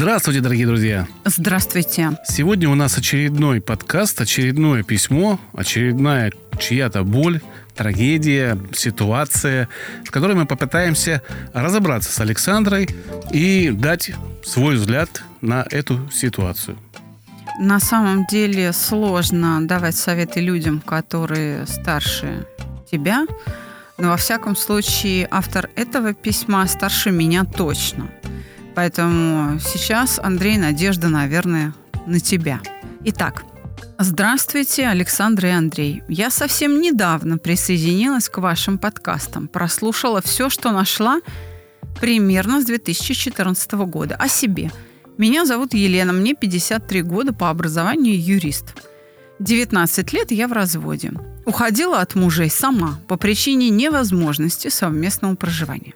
Здравствуйте, дорогие друзья! Здравствуйте. Сегодня у нас очередной подкаст, очередное письмо, очередная чья-то боль, трагедия, ситуация, с которой мы попытаемся разобраться с Александрой и дать свой взгляд на эту ситуацию. На самом деле сложно давать советы людям, которые старше тебя, но во всяком случае автор этого письма старше меня точно. Поэтому сейчас, Андрей, надежда, наверное, на тебя. Итак, Здравствуйте, Александр и Андрей. Я совсем недавно присоединилась к вашим подкастам, прослушала все, что нашла примерно с 2014 года о себе. Меня зовут Елена, мне 53 года, по образованию юрист. 19 лет я в разводе. Уходила от мужей сама по причине невозможности совместного проживания.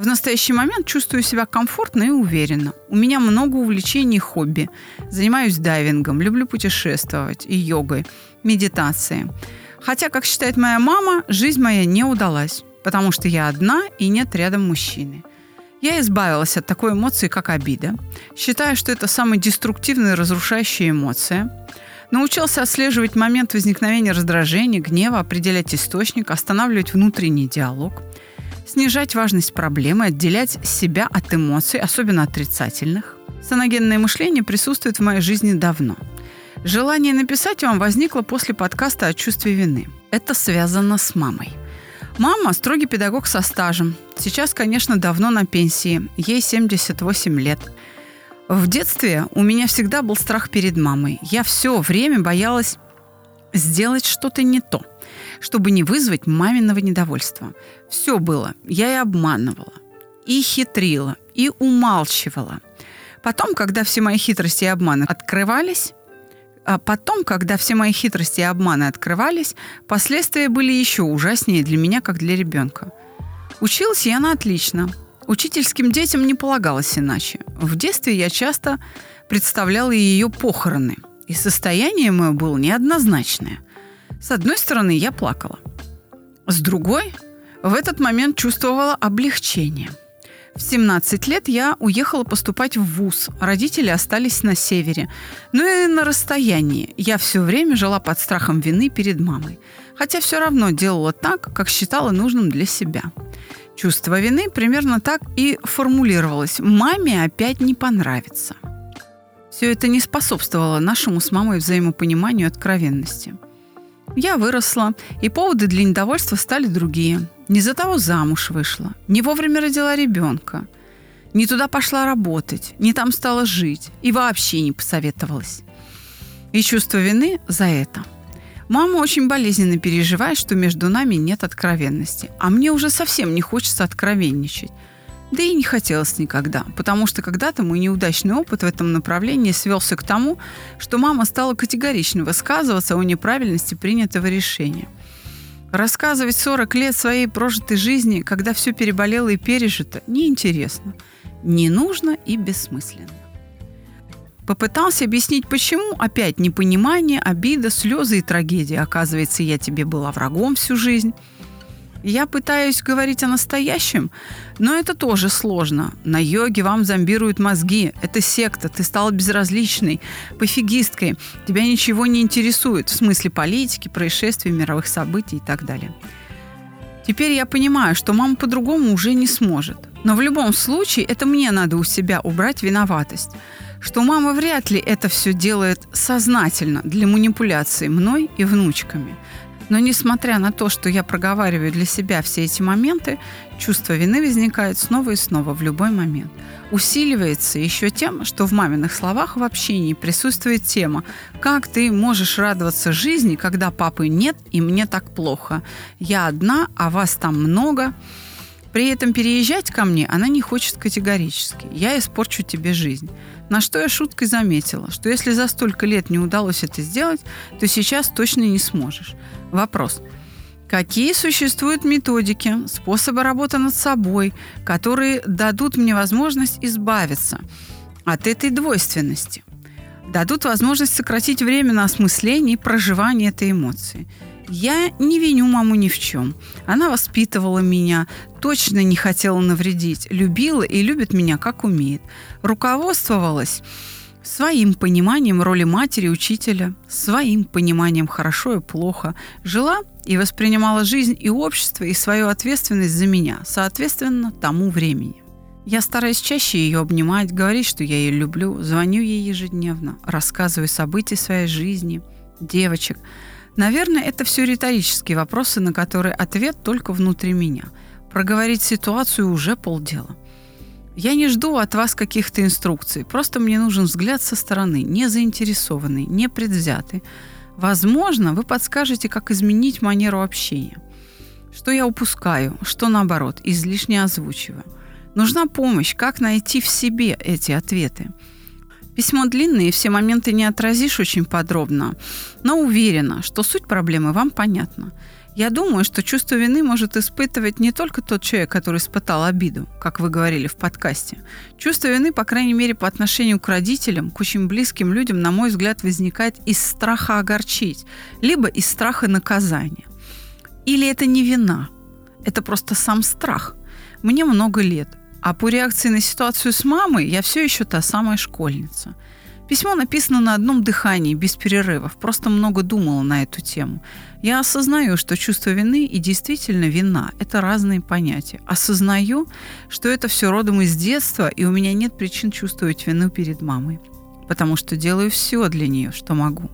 В настоящий момент чувствую себя комфортно и уверенно. У меня много увлечений и хобби. Занимаюсь дайвингом, люблю путешествовать и йогой, медитацией. Хотя, как считает моя мама, жизнь моя не удалась, потому что я одна и нет рядом мужчины. Я избавилась от такой эмоции, как обида. Считаю, что это самая деструктивная и разрушающая эмоция. Научился отслеживать момент возникновения раздражения, гнева, определять источник, останавливать внутренний диалог – снижать важность проблемы, отделять себя от эмоций, особенно отрицательных. Саногенное мышление присутствует в моей жизни давно. Желание написать вам возникло после подкаста о чувстве вины. Это связано с мамой. Мама – строгий педагог со стажем. Сейчас, конечно, давно на пенсии. Ей 78 лет. В детстве у меня всегда был страх перед мамой. Я все время боялась сделать что-то не то чтобы не вызвать маминого недовольства. Все было. Я и обманывала, и хитрила, и умалчивала. Потом, когда все мои хитрости и обманы открывались, а потом, когда все мои хитрости и обманы открывались, последствия были еще ужаснее для меня, как для ребенка. Училась я на отлично. Учительским детям не полагалось иначе. В детстве я часто представляла ее похороны, и состояние мое было неоднозначное – с одной стороны, я плакала. С другой, в этот момент чувствовала облегчение. В 17 лет я уехала поступать в ВУЗ. Родители остались на севере. Но и на расстоянии. Я все время жила под страхом вины перед мамой. Хотя все равно делала так, как считала нужным для себя. Чувство вины примерно так и формулировалось. Маме опять не понравится. Все это не способствовало нашему с мамой взаимопониманию и откровенности – я выросла, и поводы для недовольства стали другие. Не за того замуж вышла, не вовремя родила ребенка, не туда пошла работать, не там стала жить и вообще не посоветовалась. И чувство вины за это. Мама очень болезненно переживает, что между нами нет откровенности, а мне уже совсем не хочется откровенничать. Да и не хотелось никогда, потому что когда-то мой неудачный опыт в этом направлении свелся к тому, что мама стала категорично высказываться о неправильности принятого решения. Рассказывать 40 лет своей прожитой жизни, когда все переболело и пережито, неинтересно, не нужно и бессмысленно. Попытался объяснить, почему опять непонимание, обида, слезы и трагедия. Оказывается, я тебе была врагом всю жизнь – я пытаюсь говорить о настоящем, но это тоже сложно. На йоге вам зомбируют мозги. Это секта, ты стала безразличной, пофигисткой. Тебя ничего не интересует в смысле политики, происшествий, мировых событий и так далее. Теперь я понимаю, что мама по-другому уже не сможет. Но в любом случае это мне надо у себя убрать виноватость. Что мама вряд ли это все делает сознательно для манипуляции мной и внучками. Но несмотря на то, что я проговариваю для себя все эти моменты, чувство вины возникает снова и снова в любой момент. Усиливается еще тем, что в маминых словах в общении присутствует тема «Как ты можешь радоваться жизни, когда папы нет и мне так плохо? Я одна, а вас там много». При этом переезжать ко мне она не хочет категорически. Я испорчу тебе жизнь. На что я шуткой заметила, что если за столько лет не удалось это сделать, то сейчас точно не сможешь. Вопрос. Какие существуют методики, способы работы над собой, которые дадут мне возможность избавиться от этой двойственности? Дадут возможность сократить время на осмысление и проживание этой эмоции – я не виню маму ни в чем. Она воспитывала меня, точно не хотела навредить, любила и любит меня, как умеет. Руководствовалась своим пониманием роли матери учителя, своим пониманием хорошо и плохо. Жила и воспринимала жизнь и общество, и свою ответственность за меня, соответственно, тому времени. Я стараюсь чаще ее обнимать, говорить, что я ее люблю, звоню ей ежедневно, рассказываю события своей жизни, девочек – Наверное, это все риторические вопросы, на которые ответ только внутри меня. Проговорить ситуацию уже полдела. Я не жду от вас каких-то инструкций, просто мне нужен взгляд со стороны, не заинтересованный, не предвзятый. Возможно, вы подскажете, как изменить манеру общения. Что я упускаю, что наоборот, излишне озвучиваю. Нужна помощь, как найти в себе эти ответы. Письмо длинное, и все моменты не отразишь очень подробно, но уверена, что суть проблемы вам понятна. Я думаю, что чувство вины может испытывать не только тот человек, который испытал обиду, как вы говорили в подкасте. Чувство вины, по крайней мере, по отношению к родителям, к очень близким людям, на мой взгляд, возникает из страха огорчить, либо из страха наказания. Или это не вина, это просто сам страх. Мне много лет. А по реакции на ситуацию с мамой я все еще та самая школьница. Письмо написано на одном дыхании, без перерывов. Просто много думала на эту тему. Я осознаю, что чувство вины и действительно вина – это разные понятия. Осознаю, что это все родом из детства, и у меня нет причин чувствовать вину перед мамой. Потому что делаю все для нее, что могу.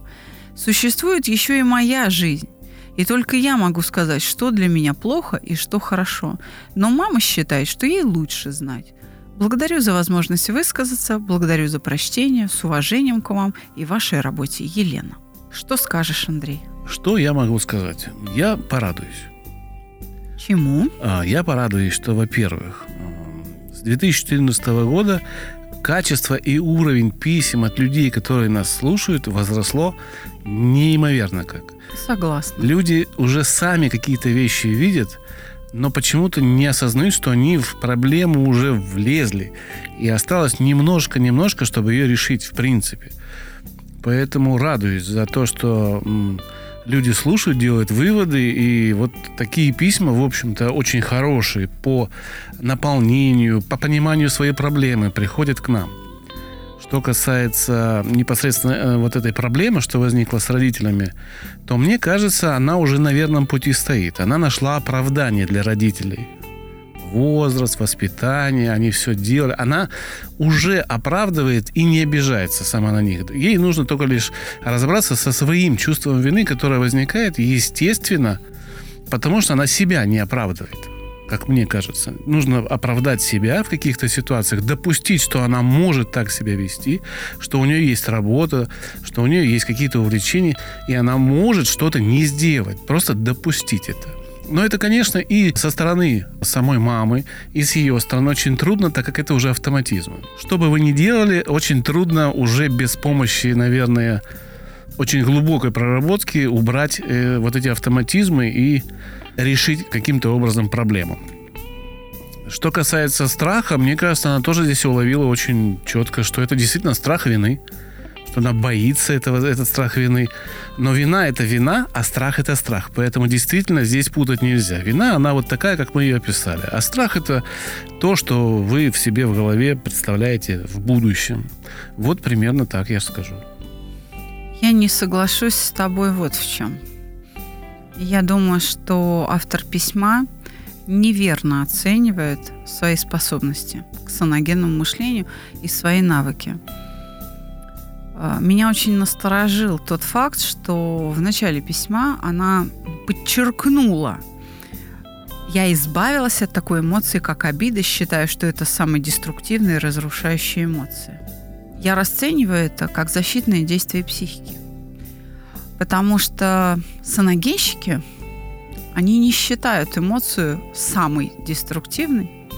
Существует еще и моя жизнь. И только я могу сказать, что для меня плохо и что хорошо. Но мама считает, что ей лучше знать. Благодарю за возможность высказаться, благодарю за прочтение, с уважением к вам и вашей работе, Елена. Что скажешь, Андрей? Что я могу сказать? Я порадуюсь. Чему? А, я порадуюсь, что, во-первых, с 2014 года качество и уровень писем от людей, которые нас слушают, возросло неимоверно как. Согласна. Люди уже сами какие-то вещи видят, но почему-то не осознают, что они в проблему уже влезли. И осталось немножко-немножко, чтобы ее решить в принципе. Поэтому радуюсь за то, что люди слушают, делают выводы, и вот такие письма, в общем-то, очень хорошие по наполнению, по пониманию своей проблемы приходят к нам. Что касается непосредственно э, вот этой проблемы, что возникла с родителями, то мне кажется, она уже на верном пути стоит. Она нашла оправдание для родителей. Возраст, воспитание, они все делали. Она уже оправдывает и не обижается сама на них. Ей нужно только лишь разобраться со своим чувством вины, которое возникает, естественно, потому что она себя не оправдывает как мне кажется. Нужно оправдать себя в каких-то ситуациях, допустить, что она может так себя вести, что у нее есть работа, что у нее есть какие-то увлечения, и она может что-то не сделать. Просто допустить это. Но это, конечно, и со стороны самой мамы, и с ее стороны очень трудно, так как это уже автоматизм. Что бы вы ни делали, очень трудно уже без помощи, наверное, очень глубокой проработки убрать э, вот эти автоматизмы и решить каким-то образом проблему. Что касается страха, мне кажется, она тоже здесь уловила очень четко, что это действительно страх вины, что она боится этого, этот страх вины. Но вина – это вина, а страх – это страх. Поэтому действительно здесь путать нельзя. Вина, она вот такая, как мы ее описали. А страх – это то, что вы в себе в голове представляете в будущем. Вот примерно так я скажу. Я не соглашусь с тобой вот в чем. Я думаю, что автор письма неверно оценивает свои способности к саногенному мышлению и свои навыки. А, меня очень насторожил тот факт, что в начале письма она подчеркнула, я избавилась от такой эмоции, как обида, считаю, что это самая деструктивная и разрушающая эмоция. Я расцениваю это как защитное действие психики. Потому что саногенщики, они не считают эмоцию самой деструктивной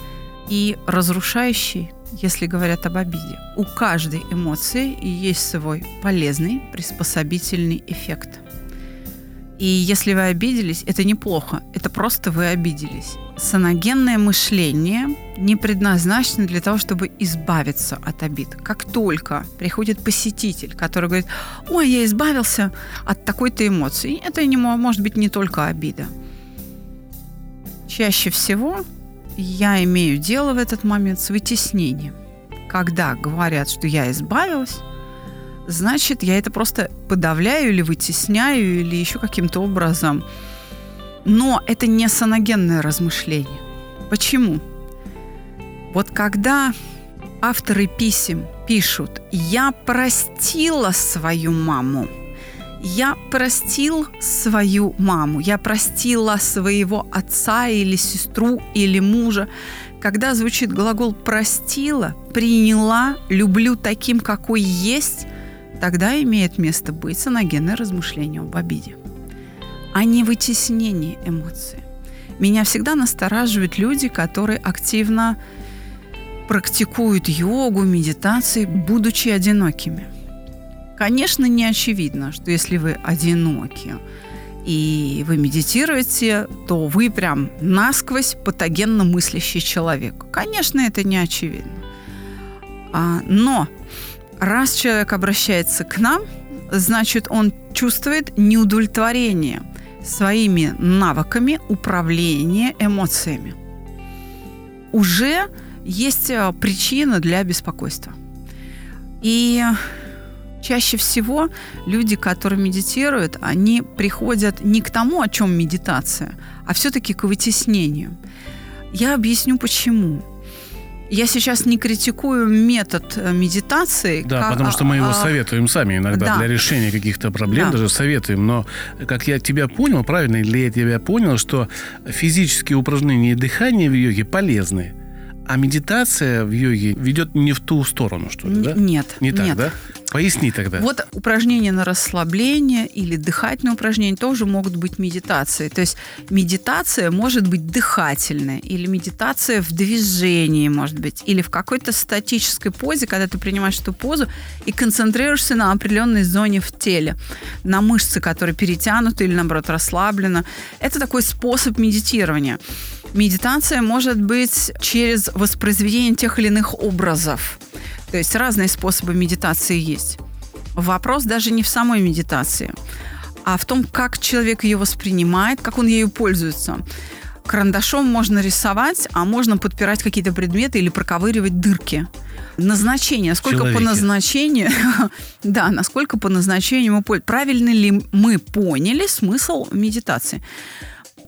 и разрушающей, если говорят об обиде. У каждой эмоции есть свой полезный приспособительный эффект. И если вы обиделись, это неплохо, это просто вы обиделись. Саногенное мышление не предназначено для того, чтобы избавиться от обид. Как только приходит посетитель, который говорит, ой, я избавился от такой-то эмоции, это не может быть не только обида. Чаще всего я имею дело в этот момент с вытеснением. Когда говорят, что я избавилась, значит, я это просто подавляю или вытесняю, или еще каким-то образом. Но это не саногенное размышление. Почему? Вот когда авторы писем пишут «Я простила свою маму», я простил свою маму, я простила своего отца или сестру или мужа. Когда звучит глагол «простила», «приняла», «люблю таким, какой есть», тогда имеет место быть саногенное размышление об обиде, а не вытеснение эмоций. Меня всегда настораживают люди, которые активно практикуют йогу, медитации, будучи одинокими – Конечно, не очевидно, что если вы одиноки и вы медитируете, то вы прям насквозь патогенно мыслящий человек. Конечно, это не очевидно. А, но раз человек обращается к нам, значит, он чувствует неудовлетворение своими навыками управления эмоциями. Уже есть а, причина для беспокойства. И Чаще всего люди, которые медитируют, они приходят не к тому, о чем медитация, а все-таки к вытеснению. Я объясню почему. Я сейчас не критикую метод э, медитации. Да, как, потому что мы его а, советуем сами иногда да. для решения каких-то проблем, да. даже советуем. Но как я тебя понял, правильно ли я тебя понял, что физические упражнения и дыхание в йоге полезны? А медитация в йоге ведет не в ту сторону, что ли, да? Нет. Не так, нет. да? Поясни тогда. Вот упражнения на расслабление или дыхательные упражнения тоже могут быть медитацией. То есть медитация может быть дыхательная или медитация в движении, может быть, или в какой-то статической позе, когда ты принимаешь эту позу и концентрируешься на определенной зоне в теле, на мышцы, которые перетянуты или, наоборот, расслаблены. Это такой способ медитирования. Медитация может быть через воспроизведение тех или иных образов. То есть разные способы медитации есть. Вопрос даже не в самой медитации, а в том, как человек ее воспринимает, как он ею пользуется. Карандашом можно рисовать, а можно подпирать какие-то предметы или проковыривать дырки. Назначение, насколько Человеке. по назначению, да, насколько по назначению мы поняли, правильно ли мы поняли смысл медитации.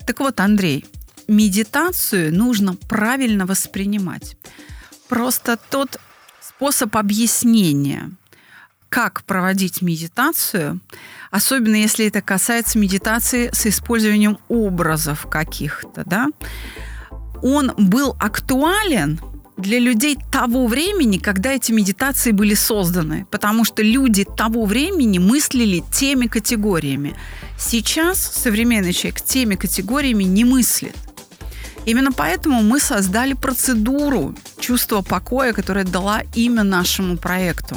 Так вот, Андрей, медитацию нужно правильно воспринимать. Просто тот способ объяснения, как проводить медитацию, особенно если это касается медитации с использованием образов каких-то, да, он был актуален для людей того времени, когда эти медитации были созданы, потому что люди того времени мыслили теми категориями. Сейчас современный человек теми категориями не мыслит. Именно поэтому мы создали процедуру чувства покоя, которая дала имя нашему проекту.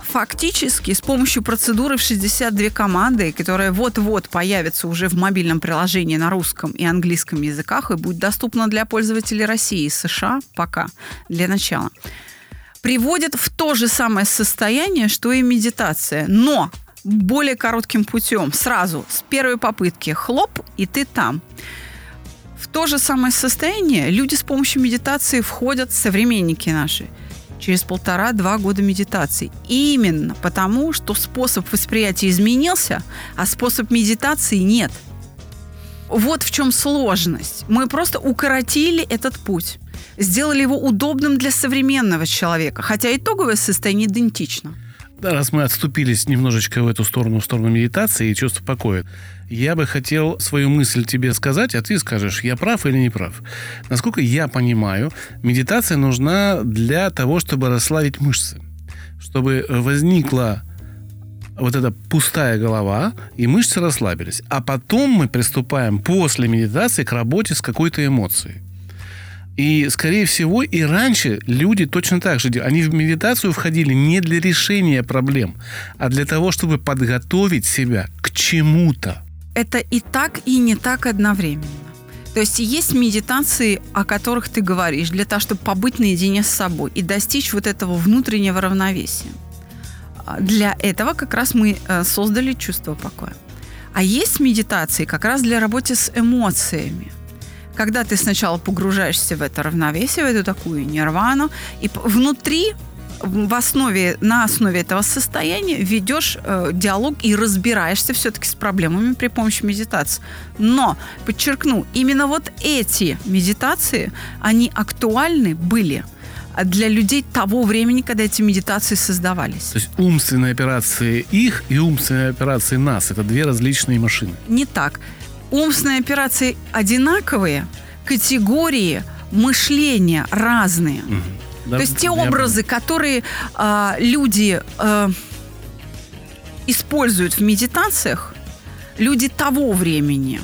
Фактически с помощью процедуры в 62 команды, которая вот-вот появится уже в мобильном приложении на русском и английском языках и будет доступна для пользователей России и США пока, для начала, приводит в то же самое состояние, что и медитация. Но более коротким путем, сразу, с первой попытки, хлоп, и ты там. В то же самое состояние люди с помощью медитации входят, современники наши, через полтора-два года медитации. Именно потому, что способ восприятия изменился, а способ медитации нет. Вот в чем сложность. Мы просто укоротили этот путь сделали его удобным для современного человека, хотя итоговое состояние идентично. Да, раз мы отступились немножечко в эту сторону, в сторону медитации и чувства покоя, я бы хотел свою мысль тебе сказать, а ты скажешь, я прав или не прав. Насколько я понимаю, медитация нужна для того, чтобы расслабить мышцы, чтобы возникла вот эта пустая голова, и мышцы расслабились. А потом мы приступаем после медитации к работе с какой-то эмоцией. И, скорее всего, и раньше люди точно так же делали. Они в медитацию входили не для решения проблем, а для того, чтобы подготовить себя к чему-то. Это и так, и не так одновременно. То есть есть медитации, о которых ты говоришь, для того, чтобы побыть наедине с собой и достичь вот этого внутреннего равновесия. А для этого как раз мы э, создали чувство покоя. А есть медитации как раз для работы с эмоциями. Когда ты сначала погружаешься в это равновесие, в эту такую нирвану, и внутри в основе, на основе этого состояния ведешь э, диалог и разбираешься все-таки с проблемами при помощи медитации. Но, подчеркну, именно вот эти медитации, они актуальны были для людей того времени, когда эти медитации создавались. То есть умственные операции их и умственные операции нас – это две различные машины. Не так. Умственные операции одинаковые, категории мышления разные. Угу. Да, То есть те образы, которые э, люди э, используют в медитациях, люди того времени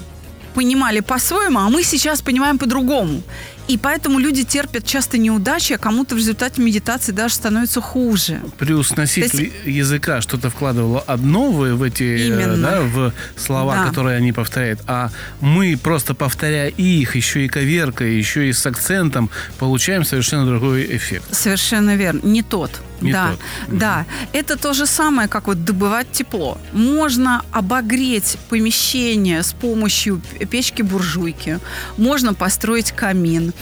понимали по-своему, а мы сейчас понимаем по-другому. И поэтому люди терпят часто неудачи, а кому-то в результате медитации даже становится хуже. Плюс носитель есть... языка что-то вкладывало одно в, в эти э, Именно. да, в слова, да. которые они повторяют, а мы просто повторяя их, еще и коверкой, еще и с акцентом, получаем совершенно другой эффект. Совершенно верно. Не тот. Не да, тот. да. Это то же самое, как вот добывать тепло. Можно обогреть помещение с помощью печки-буржуйки, можно построить камин,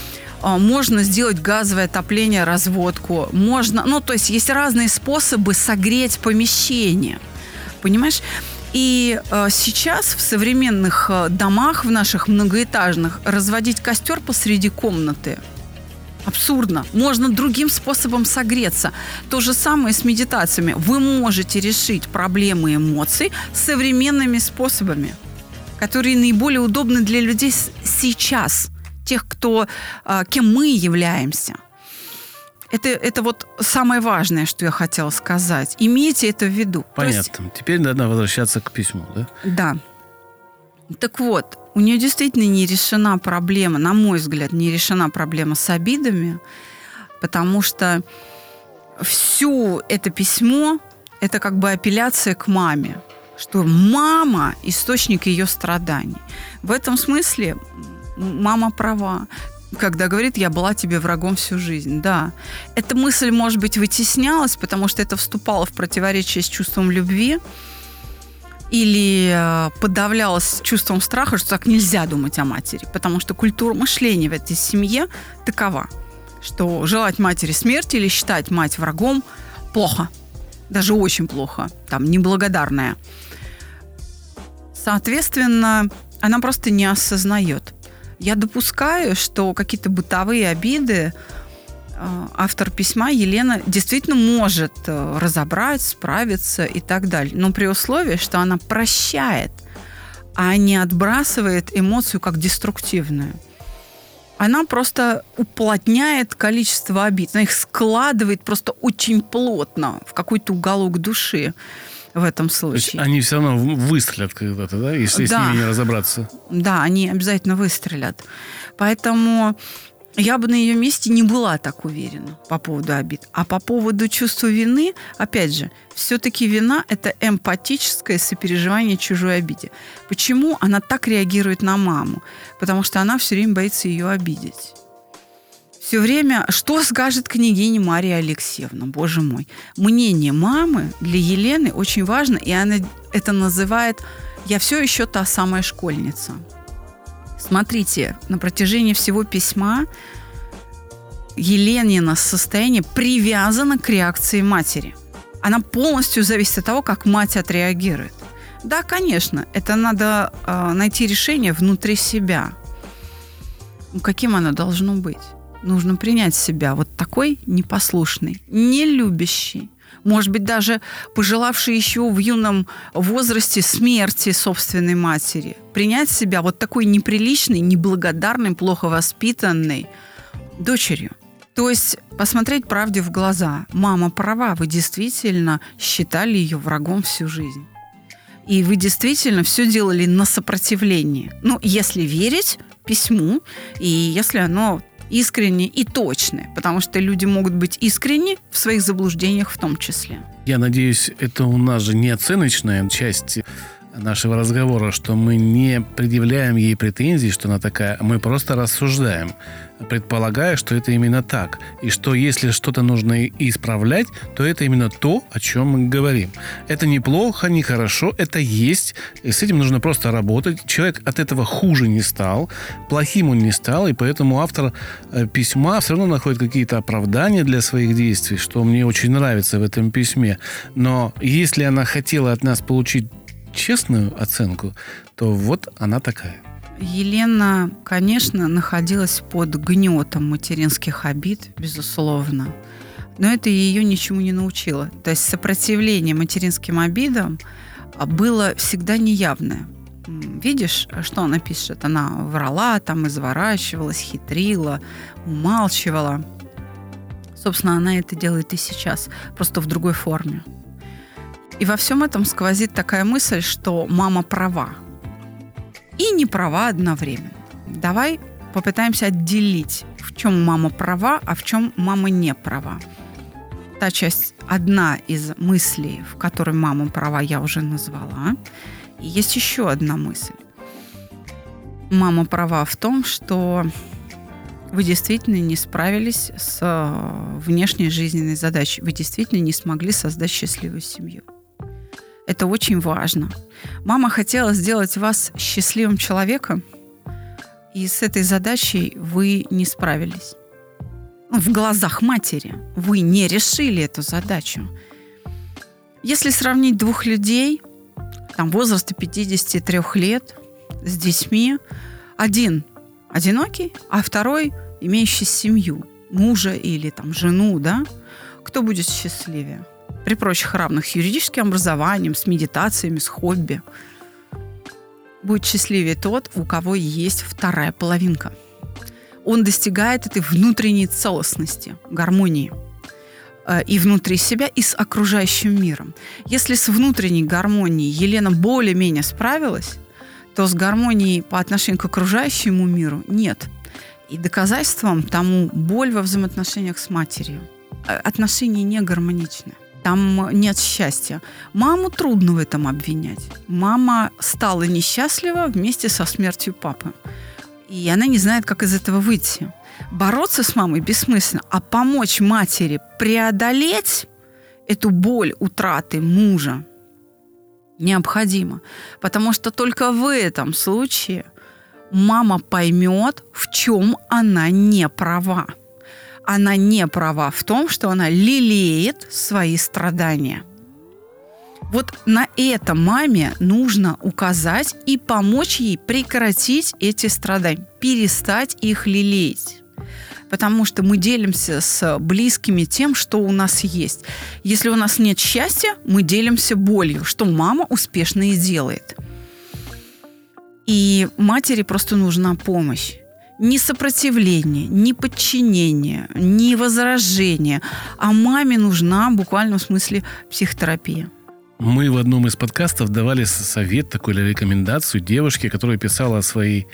а, можно сделать газовое отопление, разводку, можно, ну, то есть есть разные способы согреть помещение, понимаешь? И э, сейчас в современных э, домах, в наших многоэтажных, разводить костер посреди комнаты – Абсурдно. Можно другим способом согреться. То же самое с медитациями. Вы можете решить проблемы эмоций современными способами, которые наиболее удобны для людей сейчас, тех, кто, а, кем мы являемся. Это, это вот самое важное, что я хотела сказать. Имейте это в виду. Понятно. есть... Теперь надо возвращаться к письму, да? Да. Так вот, у нее действительно не решена проблема, на мой взгляд, не решена проблема с обидами, потому что все это письмо – это как бы апелляция к маме, что мама – источник ее страданий. В этом смысле мама права когда говорит, я была тебе врагом всю жизнь. Да, эта мысль, может быть, вытеснялась, потому что это вступало в противоречие с чувством любви, или э, подавлялась чувством страха, что так нельзя думать о матери, потому что культура мышления в этой семье такова, что желать матери смерти или считать мать врагом плохо, даже очень плохо, там, неблагодарная. Соответственно, она просто не осознает. Я допускаю, что какие-то бытовые обиды автор письма Елена действительно может э, разобрать, справиться и так далее. Но при условии, что она прощает, а не отбрасывает эмоцию как деструктивную. Она просто уплотняет количество обид. Она их складывает просто очень плотно в какой-то уголок души в этом случае. То есть они все равно выстрелят когда-то, да, если да. с ними не разобраться? Да, они обязательно выстрелят. Поэтому я бы на ее месте не была так уверена по поводу обид. А по поводу чувства вины, опять же, все-таки вина – это эмпатическое сопереживание чужой обиде. Почему она так реагирует на маму? Потому что она все время боится ее обидеть. Все время, что скажет княгиня Мария Алексеевна, боже мой. Мнение мамы для Елены очень важно, и она это называет «я все еще та самая школьница». Смотрите, на протяжении всего письма Еленина состояние привязано к реакции матери. Она полностью зависит от того, как мать отреагирует. Да, конечно, это надо э, найти решение внутри себя. Ну, каким оно должно быть? Нужно принять себя вот такой непослушный, не любящий, может быть, даже пожелавший еще в юном возрасте смерти собственной матери, принять себя вот такой неприличной, неблагодарной, плохо воспитанной дочерью. То есть посмотреть правде в глаза. Мама права, вы действительно считали ее врагом всю жизнь. И вы действительно все делали на сопротивлении. Ну, если верить письму, и если оно искренне и точное, потому что люди могут быть искренни в своих заблуждениях в том числе. Я надеюсь, это у нас же не оценочная часть нашего разговора, что мы не предъявляем ей претензий, что она такая, мы просто рассуждаем, предполагая, что это именно так. И что если что-то нужно исправлять, то это именно то, о чем мы говорим. Это неплохо, не хорошо, это есть. И с этим нужно просто работать. Человек от этого хуже не стал, плохим он не стал, и поэтому автор э, письма все равно находит какие-то оправдания для своих действий, что мне очень нравится в этом письме. Но если она хотела от нас получить честную оценку, то вот она такая. Елена, конечно, находилась под гнетом материнских обид, безусловно. Но это ее ничему не научило. То есть сопротивление материнским обидам было всегда неявное. Видишь, что она пишет? Она врала, там изворачивалась, хитрила, умалчивала. Собственно, она это делает и сейчас, просто в другой форме. И во всем этом сквозит такая мысль, что мама права. И не права одновременно. Давай попытаемся отделить, в чем мама права, а в чем мама не права. Та часть, одна из мыслей, в которой мама права, я уже назвала. И есть еще одна мысль. Мама права в том, что вы действительно не справились с э, внешней жизненной задачей. Вы действительно не смогли создать счастливую семью. Это очень важно. Мама хотела сделать вас счастливым человеком, и с этой задачей вы не справились. В глазах матери вы не решили эту задачу. Если сравнить двух людей, там, возраста 53 лет, с детьми, один одинокий, а второй имеющий семью, мужа или там жену, да, кто будет счастливее? При прочих равных с юридическим образованием, с медитациями, с хобби. Будет счастливее тот, у кого есть вторая половинка. Он достигает этой внутренней целостности, гармонии э, и внутри себя, и с окружающим миром. Если с внутренней гармонией Елена более-менее справилась, то с гармонией по отношению к окружающему миру нет. И доказательством тому боль во взаимоотношениях с матерью. Э, отношения не гармоничны там нет счастья. Маму трудно в этом обвинять. Мама стала несчастлива вместе со смертью папы. И она не знает, как из этого выйти. Бороться с мамой бессмысленно, а помочь матери преодолеть эту боль утраты мужа необходимо. Потому что только в этом случае мама поймет, в чем она не права она не права в том, что она лелеет свои страдания. Вот на это маме нужно указать и помочь ей прекратить эти страдания, перестать их лелеять. Потому что мы делимся с близкими тем, что у нас есть. Если у нас нет счастья, мы делимся болью, что мама успешно и делает. И матери просто нужна помощь ни сопротивление, ни подчинение, ни возражение. А маме нужна в буквальном смысле психотерапия. Мы в одном из подкастов давали совет такой или рекомендацию девушке, которая писала о своей,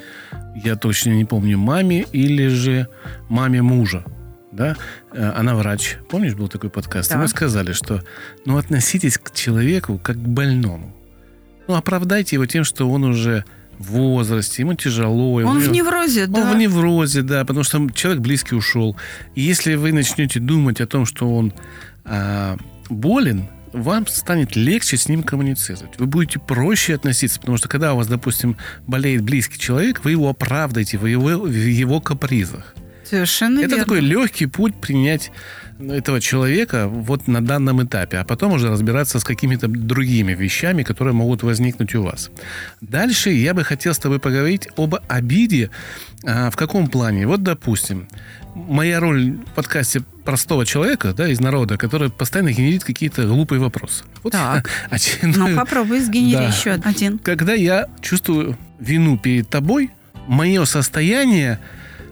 я точно не помню, маме или же маме мужа. Да? Э, она врач. Помнишь, был такой подкаст? Да. И мы сказали, что ну, относитесь к человеку как к больному. Ну, оправдайте его тем, что он уже в возрасте, ему тяжело. Он в неврозе, да. Он в неврозе, да, потому что человек близкий ушел. И если вы начнете думать о том, что он а, болен, вам станет легче с ним коммуницировать. Вы будете проще относиться, потому что когда у вас, допустим, болеет близкий человек, вы его оправдаете в его, в его капризах. Совершенно Это верно. такой легкий путь принять этого человека вот на данном этапе, а потом уже разбираться с какими-то другими вещами, которые могут возникнуть у вас. Дальше я бы хотел с тобой поговорить об обиде. А, в каком плане? Вот, допустим, моя роль в подкасте простого человека, да, из народа, который постоянно генерит какие-то глупые вопросы. Вот так. Один, ну, попробуй сгенери да. еще один. Когда я чувствую вину перед тобой, мое состояние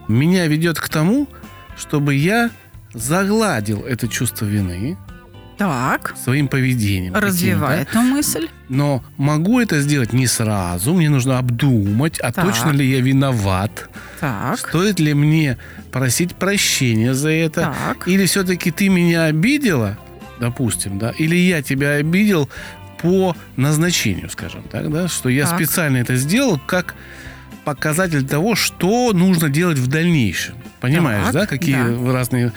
меня ведет к тому, чтобы я загладил это чувство вины Так. своим поведением. Развивай каким-то. эту мысль. Но могу это сделать не сразу. Мне нужно обдумать, а Так. точно ли я виноват. Так. Стоит ли мне просить прощения за это? Так. Или все-таки ты меня обидела, допустим, да? Или я тебя обидел по назначению, скажем так, да? Что я Так. специально это сделал как показатель того, что нужно делать в дальнейшем. Понимаешь, Так, да? Какие да. разные...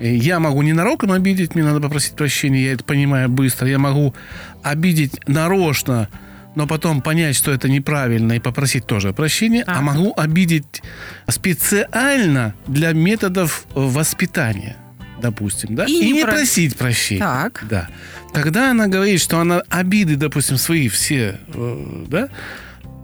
Я могу ненароком обидеть, мне надо попросить прощения, я это понимаю быстро. Я могу обидеть нарочно, но потом понять, что это неправильно, и попросить тоже прощения. А Так. могу обидеть специально для методов воспитания, допустим, да? И И, не про- просить прощения. Так. Да. Когда она говорит, что она обиды, допустим, свои все, э, да,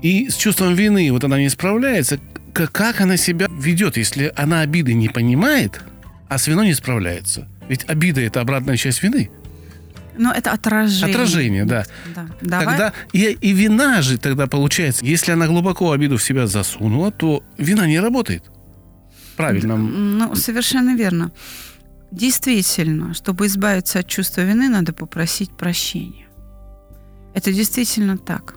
и с чувством вины вот она не справляется, как она себя ведет, если она обиды не понимает, а с виной не справляется? Ведь обида это обратная часть вины. Но это отражение. Отражение, да. Да. Давай. И, и вина же тогда получается, если она глубоко обиду в себя засунула, то вина не работает. Правильно. Ну, совершенно верно. Действительно, чтобы избавиться от чувства вины, надо попросить прощения. Это действительно так.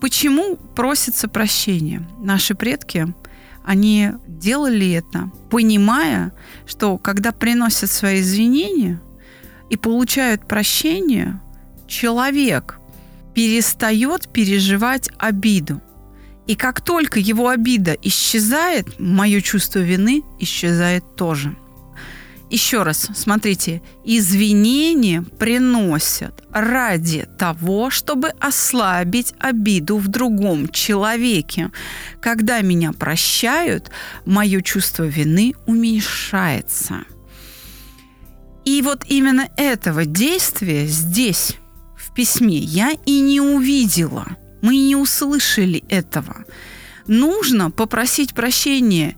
Почему просится прощение? Наши предки, они делали это, понимая, что когда приносят свои извинения и получают прощение, человек перестает переживать обиду. И как только его обида исчезает, мое чувство вины исчезает тоже. Еще раз, смотрите, извинения приносят ради того, чтобы ослабить обиду в другом человеке. Когда меня прощают, мое чувство вины уменьшается. И вот именно этого действия здесь, в письме, я и не увидела. Мы не услышали этого. Нужно попросить прощения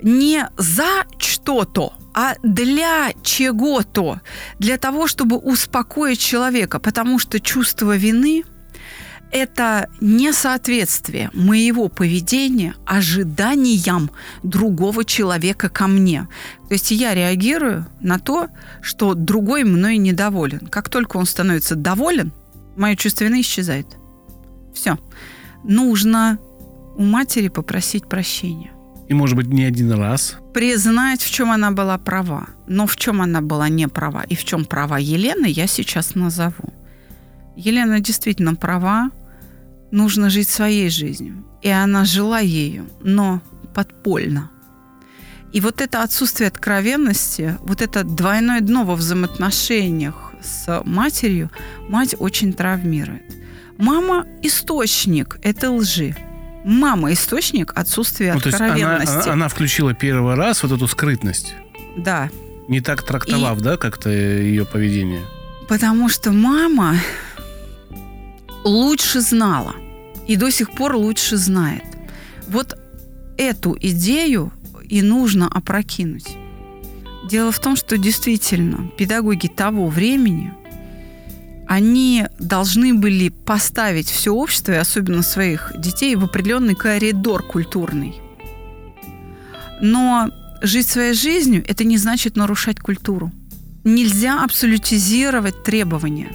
не за что-то, а для чего-то. Для того, чтобы успокоить человека. Потому что чувство вины – это несоответствие моего поведения ожиданиям другого человека ко мне. То есть я реагирую на то, что другой мной недоволен. Как только он становится доволен, мое чувство вины исчезает. Все. Нужно у матери попросить прощения. И, может быть, не один раз. Признать, в чем она была права. Но в чем она была не права и в чем права Елены, я сейчас назову. Елена действительно права. Нужно жить своей жизнью. И она жила ею, но подпольно. И вот это отсутствие откровенности, вот это двойное дно во взаимоотношениях с матерью, мать очень травмирует. Мама – источник этой лжи. Мама – источник отсутствия Ну, есть она, откровенности. она- она включила первый раз вот эту скрытность, Да, не так трактовав, да, как-то ее поведение. Потому что мама лучше знала и до сих пор лучше знает. Вот эту идею и нужно опрокинуть. Дело в том, что действительно педагоги того времени, они должны были поставить все общество, и особенно своих детей, в определенный коридор культурный. Но жить своей жизнью – это не значит нарушать культуру. Нельзя абсолютизировать требования.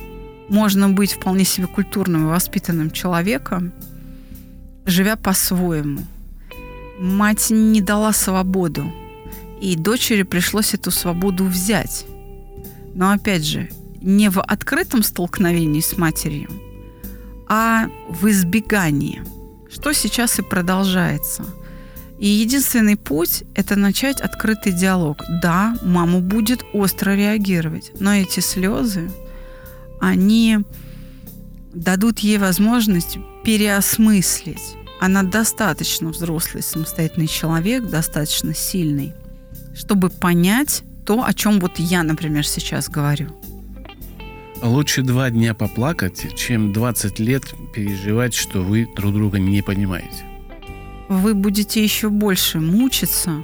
Можно быть вполне себе культурным и воспитанным человеком, живя по-своему. Мать не дала свободу, и дочери пришлось эту свободу взять. Но опять же, не в открытом столкновении с матерью, а в избегании, что сейчас и продолжается. И единственный путь – это начать открытый диалог. Да, мама будет остро реагировать, но эти слезы, они дадут ей возможность переосмыслить. Она достаточно взрослый, самостоятельный человек, достаточно сильный, чтобы понять то, о чем вот я, например, сейчас говорю. Лучше два дня поплакать, чем 20 лет переживать, что вы друг друга не понимаете. Вы будете еще больше мучиться,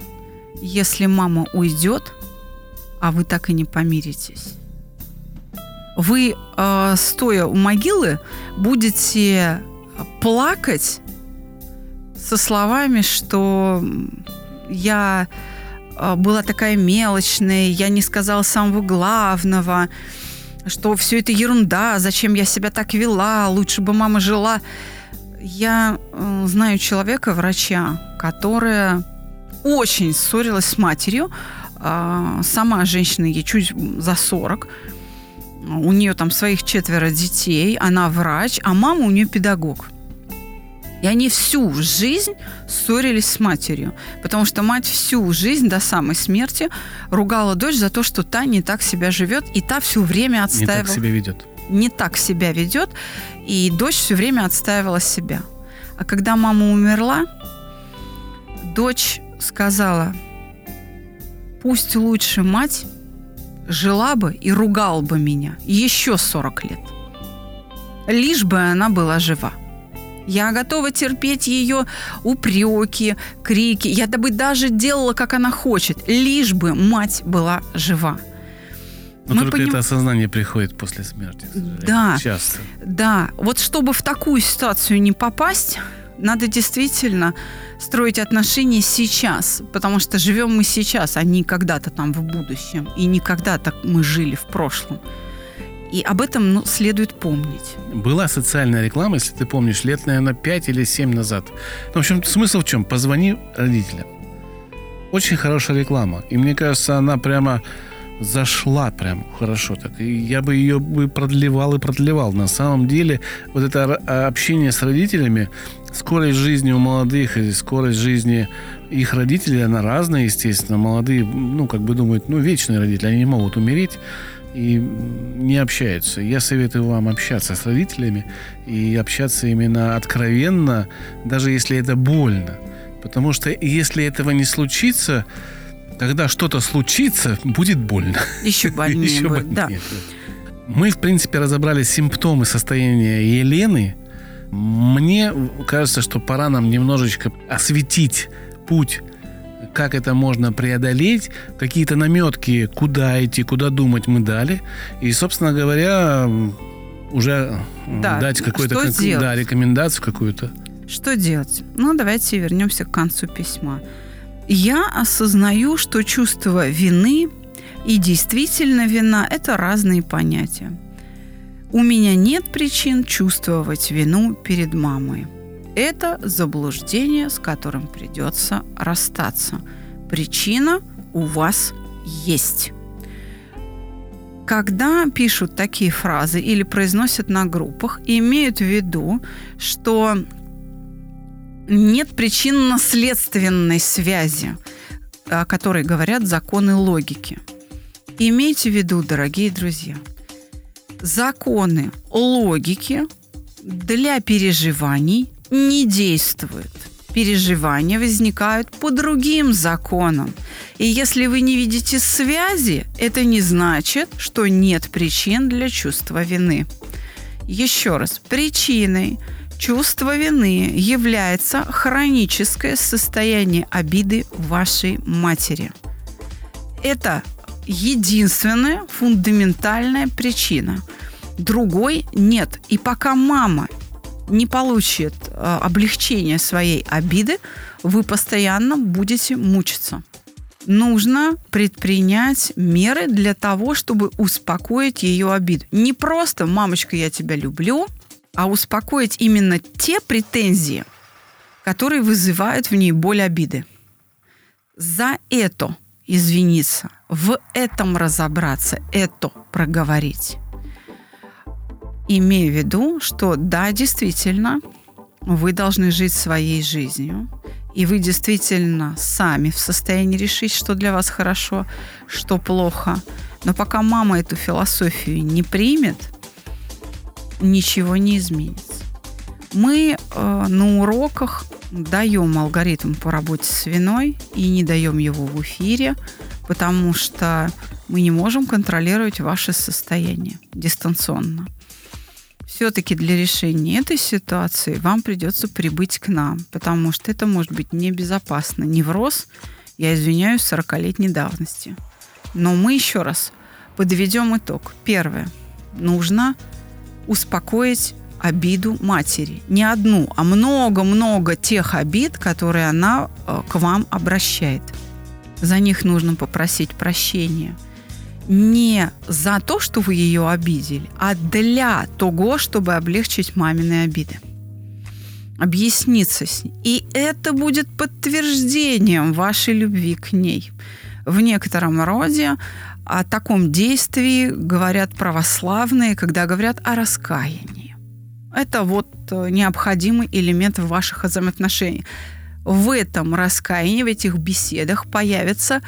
если мама уйдет, а вы так и не помиритесь. Вы, э, стоя у могилы, будете плакать со словами, что я э, была такая мелочная, я не сказала самого главного, что все это ерунда, зачем я себя так вела, лучше бы мама жила. Я э, знаю человека, врача, которая очень ссорилась с матерью. Э, сама женщина ей чуть за 40. У нее там своих четверо детей, она врач, а мама у нее педагог. И они всю жизнь ссорились с матерью, потому что мать всю жизнь до самой смерти ругала дочь за то, что та не так себя живет, и та все время отстаивала. Не так себя ведет. Не так себя ведет, и дочь все время отстаивала себя. А когда мама умерла, дочь сказала, пусть лучше мать жила бы и ругала бы меня еще 40 лет. Лишь бы она была жива. Я готова терпеть ее упреки, крики. Я бы даже делала, как она хочет, лишь бы мать была жива. Но Мы только поним... это осознание приходит после смерти. Да. Часто. Да. Вот чтобы в такую ситуацию не попасть, надо действительно строить отношения сейчас, потому что живем мы сейчас, а не когда-то там в будущем, и не когда-то мы жили в прошлом. И об этом ну, следует помнить. Была социальная реклама, если ты помнишь, лет, наверное, 5 или 7 назад. Ну, в общем, смысл в чем? Позвони родителям. Очень хорошая реклама. И мне кажется, она прямо зашла прям хорошо так. И я бы ее бы продлевал и продлевал. На самом деле, вот это общение с родителями, скорость жизни у молодых и скорость жизни их родителей, она разная, естественно. Молодые, ну, как бы думают, ну, вечные родители, они не могут умереть и не общаются. Я советую вам общаться с родителями и общаться именно откровенно, даже если это больно. Потому что если этого не случится, когда что-то случится, будет больно. Еще больнее Еще будет, больнее. да. Мы, в принципе, разобрали симптомы состояния Елены. Мне кажется, что пора нам немножечко осветить путь как это можно преодолеть, какие-то наметки, куда идти, куда думать мы дали. И, собственно говоря, уже да. дать какую-то как, да, рекомендацию какую-то. Что делать? Ну, давайте вернемся к концу письма. Я осознаю, что чувство вины и действительно вина – это разные понятия. У меня нет причин чувствовать вину перед мамой – это заблуждение, с которым придется расстаться. Причина у вас есть. Когда пишут такие фразы или произносят на группах, имеют в виду, что нет причинно-следственной связи, о которой говорят законы логики. Имейте в виду, дорогие друзья, законы логики для переживаний не действует. Переживания возникают по другим законам. И если вы не видите связи, это не значит, что нет причин для чувства вины. Еще раз, причиной чувства вины является хроническое состояние обиды вашей матери. Это единственная фундаментальная причина. Другой нет. И пока мама не получит э, облегчения своей обиды, вы постоянно будете мучиться. Нужно предпринять меры для того, чтобы успокоить ее обиду. Не просто «мамочка, я тебя люблю», а успокоить именно те претензии, которые вызывают в ней боль обиды. За это извиниться, в этом разобраться, это проговорить имея в виду, что да, действительно, вы должны жить своей жизнью, и вы действительно сами в состоянии решить, что для вас хорошо, что плохо. Но пока мама эту философию не примет, ничего не изменится. Мы э, на уроках даем алгоритм по работе с виной и не даем его в эфире, потому что мы не можем контролировать ваше состояние дистанционно все-таки для решения этой ситуации вам придется прибыть к нам, потому что это может быть небезопасно. Невроз, я извиняюсь, 40-летней давности. Но мы еще раз подведем итог. Первое. Нужно успокоить обиду матери. Не одну, а много-много тех обид, которые она э, к вам обращает. за них нужно попросить прощения. Не за то, что вы ее обидели, а для того, чтобы облегчить мамины обиды. Объясниться с ней. И это будет подтверждением вашей любви к ней. В некотором роде о таком действии говорят православные, когда говорят о раскаянии. Это вот э, необходимый элемент в ваших взаимоотношениях. В этом раскаянии, в этих беседах появится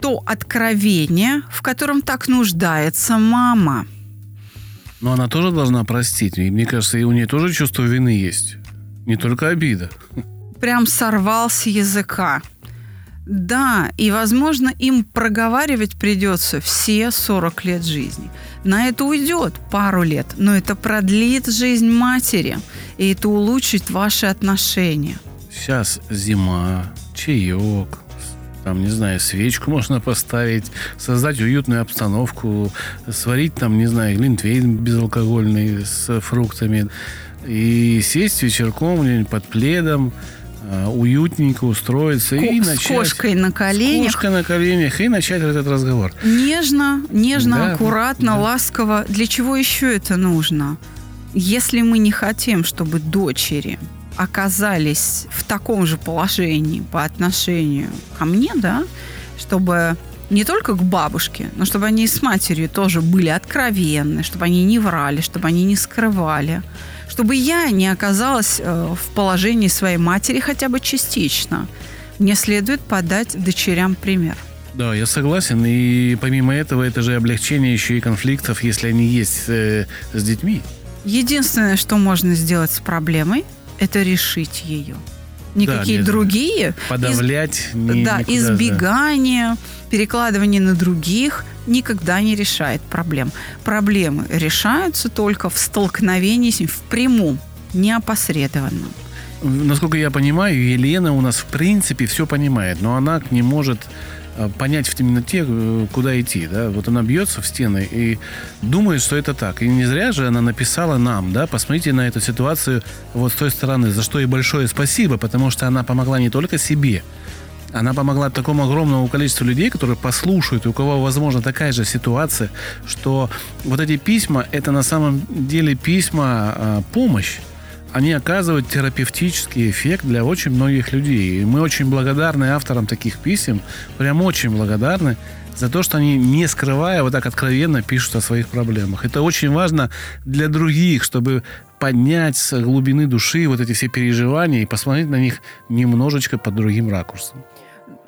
то откровение, в котором так нуждается мама. Но она тоже должна простить. И мне кажется, и у нее тоже чувство вины есть. Не только обида. Прям сорвал с языка. Да, и, возможно, им проговаривать придется все 40 лет жизни. На это уйдет пару лет, но это продлит жизнь матери, и это улучшит ваши отношения. Сейчас зима, чаек, там, не знаю, свечку можно поставить, создать уютную обстановку, сварить там, не знаю, глинтвейн безалкогольный с фруктами и сесть вечерком под пледом, а, уютненько устроиться Ко- и с начать... кошкой на коленях. С кошкой на коленях и начать этот разговор. Нежно, нежно, Да, аккуратно, да. ласково. Для чего еще это нужно? Если мы не хотим, чтобы дочери оказались в таком же положении по отношению ко мне, да, чтобы не только к бабушке, но чтобы они с матерью тоже были откровенны, чтобы они не врали, чтобы они не скрывали, чтобы я не оказалась э, в положении своей матери хотя бы частично. Мне следует подать дочерям пример. Да, я согласен. И помимо этого, это же облегчение еще и конфликтов, если они есть э, с детьми. Единственное, что можно сделать с проблемой, это решить ее. Никакие нет. другие Подавлять из- ни- да, никуда, да. избегание, перекладывание на других никогда не решает проблем. Проблемы решаются только в столкновении с ним, в прямом, неопосредованном. Насколько я понимаю, Елена у нас в принципе все понимает, но она не может понять в темноте, э, куда идти. Да? Вот она бьется в стены и думает, что это так. И не зря же она написала нам, да, посмотрите на эту ситуацию вот с той стороны, за что ей большое спасибо, потому что она помогла не только себе, она помогла такому огромному количеству людей, которые послушают, у кого, возможно, такая же ситуация, что вот эти письма, это на самом деле письма э, помощь. Они оказывают терапевтический эффект для очень многих людей. И мы очень благодарны авторам таких писем, прям очень благодарны за то, что они, не скрывая, вот так откровенно пишут о своих проблемах. Это очень важно для других, чтобы поднять с глубины души вот эти все переживания и посмотреть на них немножечко под другим ракурсом.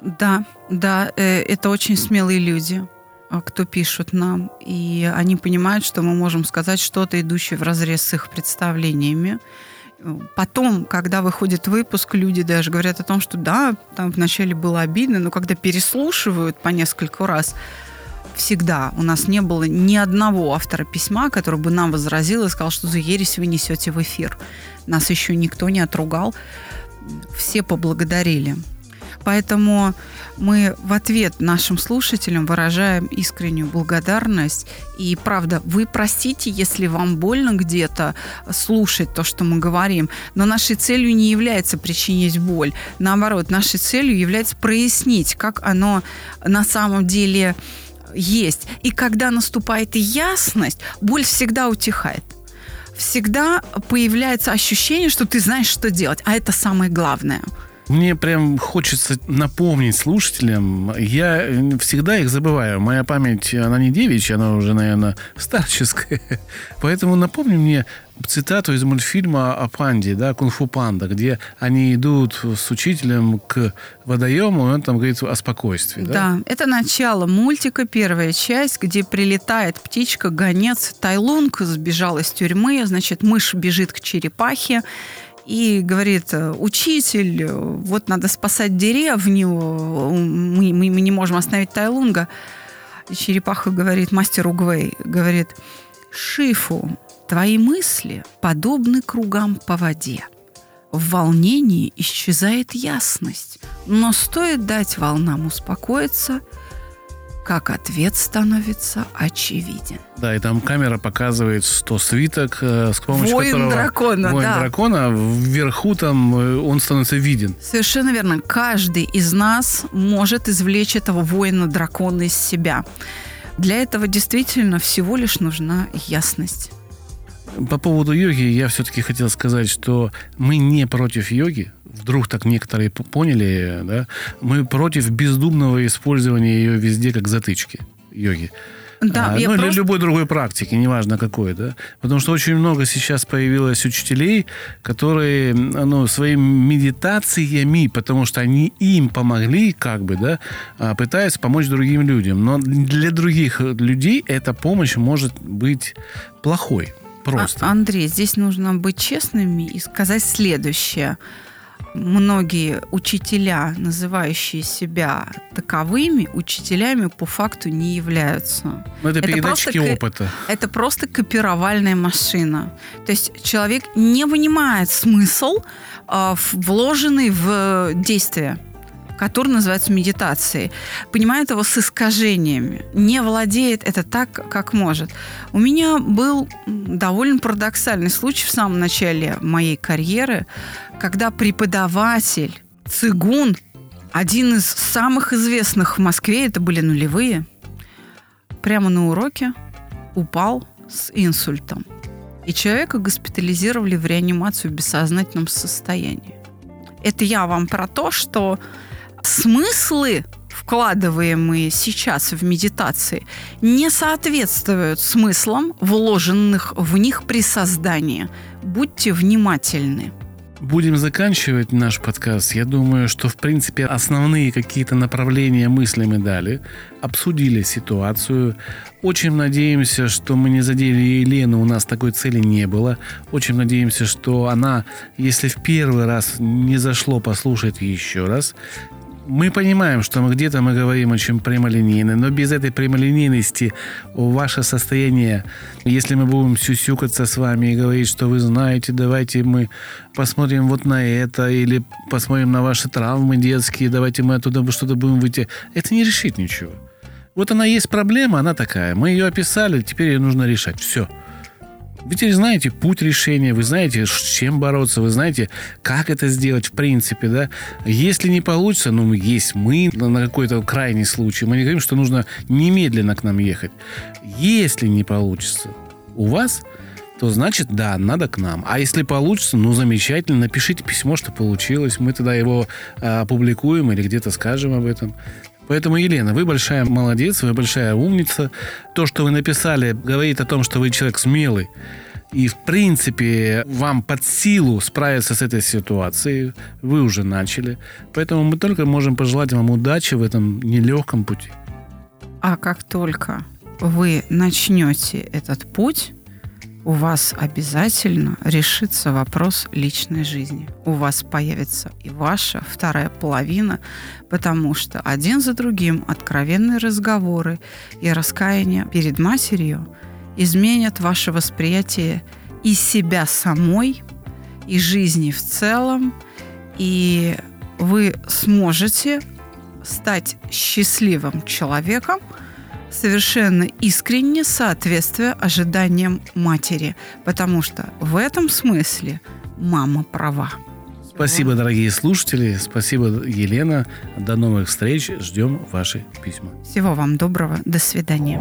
Да, да, э, это очень смелые люди, а, кто пишут нам, и они понимают, что мы можем сказать что-то, идущее в разрез с их представлениями. Потом, когда выходит выпуск, люди даже говорят о том, что да, там вначале было обидно, но когда переслушивают по нескольку раз, всегда у нас не было ни одного автора письма, который бы нам возразил и сказал, что за ересь вы несете в эфир. Нас еще никто не отругал. Все поблагодарили. Поэтому мы в ответ нашим слушателям выражаем искреннюю благодарность. И правда, вы простите, если вам больно где-то слушать то, что мы говорим, но нашей целью не является причинить боль. Наоборот, нашей целью является прояснить, как оно на самом деле есть. И когда наступает ясность, боль всегда утихает всегда появляется ощущение, что ты знаешь, что делать. А это самое главное. Мне прям хочется напомнить слушателям, я всегда их забываю. Моя память, она не девичья, она уже, наверное, старческая. Поэтому напомни мне цитату из мультфильма о панде, да, «Кунг-фу панда», где они идут с учителем к водоему, и он там говорит о спокойствии. Да? Да, это начало мультика, первая часть, где прилетает птичка, гонец, Тайлунг сбежал из тюрьмы, значит, мышь бежит к черепахе, и говорит, учитель, вот надо спасать деревню, мы, мы, мы не можем остановить Тайлунга. И черепаха говорит мастеру Гвей, говорит, Шифу, твои мысли подобны кругам по воде. В волнении исчезает ясность, но стоит дать волнам успокоиться, как ответ становится очевиден. Да, и там камера показывает, что свиток, э, с помощью Воин которого... дракона, Воин да. дракона, вверху там э, он становится виден. Совершенно верно. Каждый из нас может извлечь этого воина-дракона из себя. Для этого действительно всего лишь нужна ясность. По поводу йоги я все-таки хотел сказать, что мы не против йоги. Вдруг так некоторые поняли, да? Мы против бездумного использования ее везде как затычки йоги. Да, А, ну или просто- любой другой практики, неважно какой, да. Потому что очень много сейчас появилось учителей, которые ну, своими медитациями, потому что они им помогли, как бы, да, а, пытаются помочь другим людям. Но для других людей эта помощь может быть плохой. Просто. А- Андрей, здесь нужно быть честными и сказать следующее. Многие учителя, называющие себя таковыми, учителями по факту не являются. Но Ну, это, это передатчики просто опыта. Это просто копировальная машина. То есть человек не вынимает смысл, а, вложенный в действие который называется медитацией, понимает его с искажениями, не владеет это так, как может. У меня был довольно парадоксальный случай в самом начале моей карьеры, когда преподаватель цигун, один из самых известных в Москве, это были нулевые, прямо на уроке упал с инсультом. И человека госпитализировали в реанимацию в бессознательном состоянии. Это я вам про то, что смыслы, вкладываемые сейчас в медитации, не соответствуют смыслам, вложенных в них при создании. Будьте внимательны. Будем заканчивать наш подкаст. Я думаю, что, в принципе, основные какие-то направления мысли мы дали. Обсудили ситуацию. Очень надеемся, что мы не задели Елену. У нас такой цели не было. Очень надеемся, что она, если в первый раз не зашло, послушает еще раз. Мы понимаем, что мы где-то мы говорим очень прямолинейно, но без этой прямолинейности ваше состояние, если мы будем сюсюкаться с вами и говорить, что вы знаете, давайте мы посмотрим вот на это, или посмотрим на ваши травмы детские, давайте мы оттуда что-то будем выйти, это не решит ничего. Вот она есть проблема, она такая. Мы ее описали, теперь ее нужно решать. Все. Вы теперь знаете путь решения, вы знаете, с чем бороться, вы знаете, как это сделать в принципе, да. Если не получится, ну, есть мы на какой-то крайний случай. Мы не говорим, что нужно немедленно к нам ехать. Если не получится у вас, то значит, да, надо к нам. А если получится, ну, замечательно, напишите письмо, что получилось. Мы тогда его а, опубликуем или где-то скажем об этом. Поэтому, Елена, вы большая молодец, вы большая умница. То, что вы написали, говорит о том, что вы человек смелый. И, в принципе, вам под силу справиться с этой ситуацией. Вы уже начали. Поэтому мы только можем пожелать вам удачи в этом нелегком пути. А как только вы начнете этот путь, у вас обязательно решится вопрос личной жизни. У вас появится и ваша вторая половина, потому что один за другим откровенные разговоры и раскаяние перед матерью изменят ваше восприятие и себя самой, и жизни в целом, и вы сможете стать счастливым человеком, совершенно искренне соответствуя ожиданиям матери, потому что в этом смысле мама права. Спасибо, дорогие слушатели. Спасибо, Елена. До новых встреч. Ждем ваши письма. Всего вам доброго. До свидания.